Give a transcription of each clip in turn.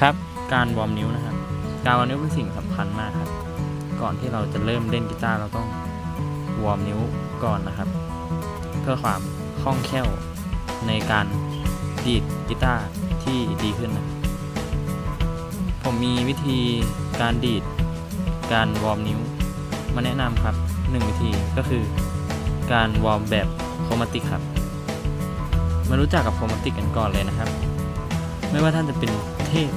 ครับ การวอร์มนิ้วนะครับ การวอร์มนิ้วเป็นสิ่งสำคัญมากครับ ก่อนที่เราจะเริ่มเล่นกีตาร์เราต้องวอร์มนิ้วก่อนนะครับ เพื่อความคล่องแคล่วในการดีดกีตาร์ที่ดีขึ้นนะผมมีวิธีการดีดการวอร์มนิ้วมาแนะนำครับหนึ่งวิธีก็คือการวอร์มแบบ chromatic ครับ มารู้จักกับ chromatic กันก่อนเลยนะครับ ไม่ว่าท่านจะเป็นเทพ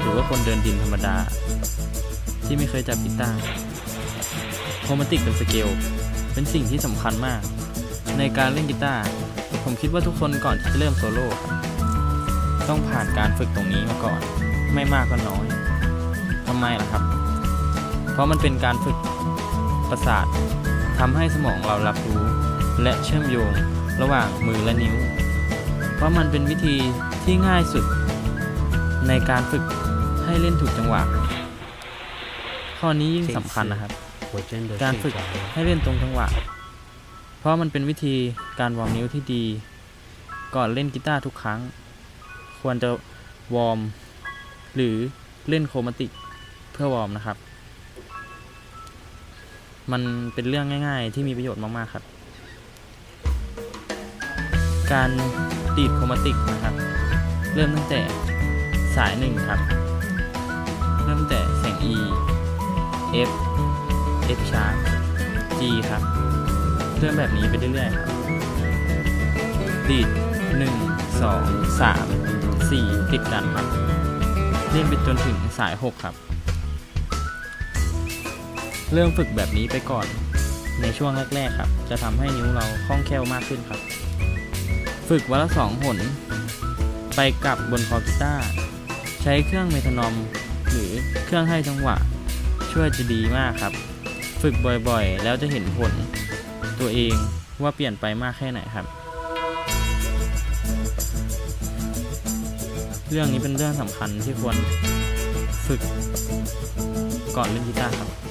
หรือว่าคนเดินดินธรรมดา ที่ไม่เคยจับกีตาร์ chromatic เป็นสเกล เป็นสิ่งที่สำคัญมาก ในการเล่นกีตาร์ผมคิดว่าทุกคนก่อนที่จะเริ่มโซโล่ต้องผ่านการฝึกตรงนี้มาก่อน ไม่มากก็น้อยทำไมล่ะครับ เพราะมันเป็นการฝึกประสาททำให้สมองเรารับรู้ และเชื่อมโยงระหว่างมือและนิ้ว เพราะมันเป็นวิธีที่ง่ายสุด ในการฝึกให้เล่นถูกจังหวะ ข้อนี้ยิ่งสำคัญนะครับ การฝึกให้เล่นตรงจังหวะ เพราะมันเป็นวิธีการวอร์มนิ้วที่ดี ก่อนเล่นกีตาร์ทุกครั้ง ควรจะวอร์ม หรือเล่น chromaticเพื่อวอร์มนะครับ มันเป็นเรื่องง่าย ๆ ที่มีประโยชน์มากๆครับ การดีดโครมาติกนะครับ เริ่มตั้งแต่ สายหนึ่งครับ เริ่มแต่เสียง E F F sharp G ครับ เริ่มแบบนี้ไปเรื่อยๆครับดีด1 2 3 4 ติดกันครับ เล่นไปจนถึงสาย 6 ครับ เริ่มฝึกแบบนี้ไปก่อนในช่วงแรกๆครับ จะทำให้นิ้วเราคล่องแคล่วมากขึ้นครับ ฝึกวันละสองหน ไปกลับบนคอกีตาร์ ใช้เครื่องเมทานอมหรือเครื่องให้จังหวะ ช่วยจะดีมากครับ ฝึกบ่อยๆ แล้วจะเห็นผลตัวเองว่าเปลี่ยนไปมากแค่ไหนครับ เรื่องนี้เป็นเรื่องสำคัญที่ควรฝึกก่อนเล่นกีตาร์ครับ